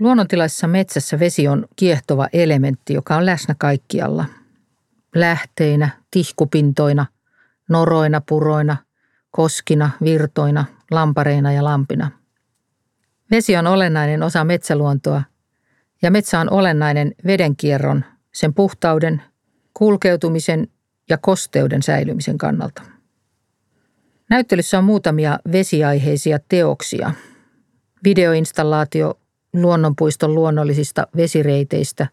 Luonnontilaisessa metsässä vesi on kiehtova elementti, joka on läsnä kaikkialla. Lähteinä, tihkupintoina, noroina, puroina, koskina, virtoina, lampareina ja lampina. Vesi on olennainen osa metsäluontoa ja metsä on olennainen vedenkierron, sen puhtauden, kulkeutumisen ja kosteuden säilymisen kannalta. Näyttelyssä on muutamia vesiaiheisia teoksia. Videoinstallaatio luonnonpuiston luonnollisista vesireiteistä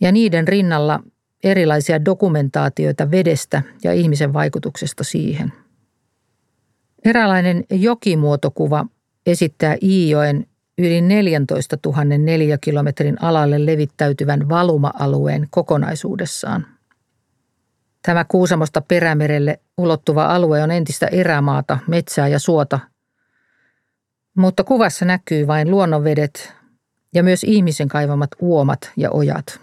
ja niiden rinnalla erilaisia dokumentaatioita vedestä ja ihmisen vaikutuksesta siihen. Eräänlainen jokimuotokuva esittää Iijoen yli 14 000 neliökilometrin alalle levittäytyvän valuma-alueen kokonaisuudessaan. Tämä Kuusamosta Perämerelle ulottuva alue on entistä erämaata, metsää ja suota, mutta kuvassa näkyy vain luonnonvedet ja myös ihmisen kaivamat uomat ja ojat.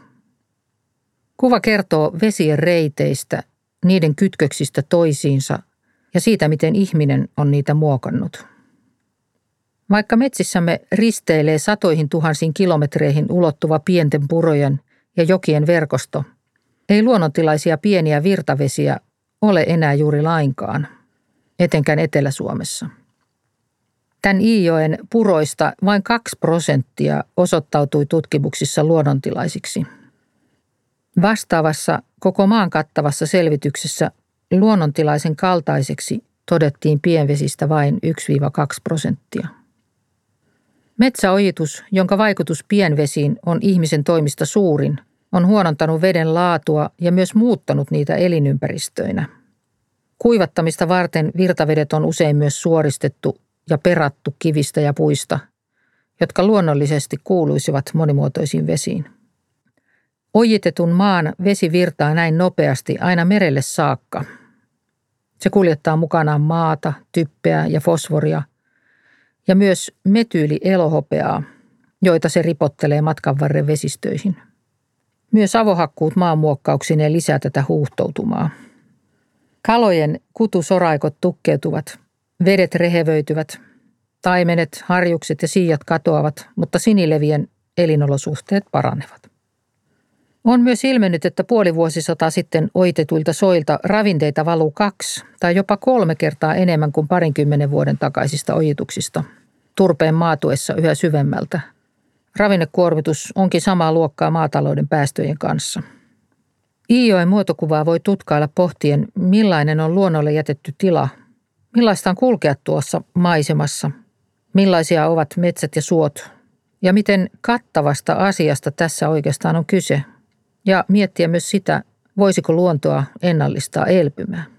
Kuva kertoo vesien reiteistä, niiden kytköksistä toisiinsa ja siitä, miten ihminen on niitä muokannut. Vaikka metsissämme risteilee satoihin tuhansiin kilometreihin ulottuva pienten purojen ja jokien verkosto, ei luonnontilaisia pieniä virtavesiä ole enää juuri lainkaan, etenkään Etelä-Suomessa. Tämän Iijoen puroista vain 2 prosenttia osoittautui tutkimuksissa luonnontilaisiksi. Vastaavassa koko maan kattavassa selvityksessä luonnontilaisen kaltaiseksi todettiin pienvesistä vain 1-2 prosenttia. Metsäojitus, jonka vaikutus pienvesiin on ihmisen toimista suurin, on huonontanut veden laatua ja myös muuttanut niitä elinympäristöinä. Kuivattamista varten virtavedet on usein myös suoristettu ja perattu kivistä ja puista, jotka luonnollisesti kuuluisivat monimuotoisiin vesiin. Ojitetun maan vesi virtaa näin nopeasti aina merelle saakka. Se kuljettaa mukanaan maata, typpeä ja fosforia – ja myös metyyli-elohopeaa, joita se ripottelee matkan varren vesistöihin. Myös avohakkuut maanmuokkauksineen lisää tätä huuhtoutumaa. Kalojen kutusoraikot tukkeutuvat, vedet rehevöityvät, taimenet, harjukset ja siijat katoavat, mutta sinilevien elinolosuhteet paranevat. On myös ilmennyt, että puoli vuosisata sitten oitetuilta soilta ravinteita valuu kaksi tai jopa kolme kertaa enemmän kuin parinkymmenen vuoden takaisista ojituksista – turpeen maatuessa yhä syvemmältä. Ravinnekuormitus onkin samaa luokkaa maatalouden päästöjen kanssa. Iijoen muotokuvaa voi tutkailla pohtien, millainen on luonnolle jätetty tila, millaista on kulkea tuossa maisemassa, millaisia ovat metsät ja suot ja miten kattavasta asiasta tässä oikeastaan on kyse. Ja miettiä myös sitä, voisiko luontoa ennallistaa elpymään.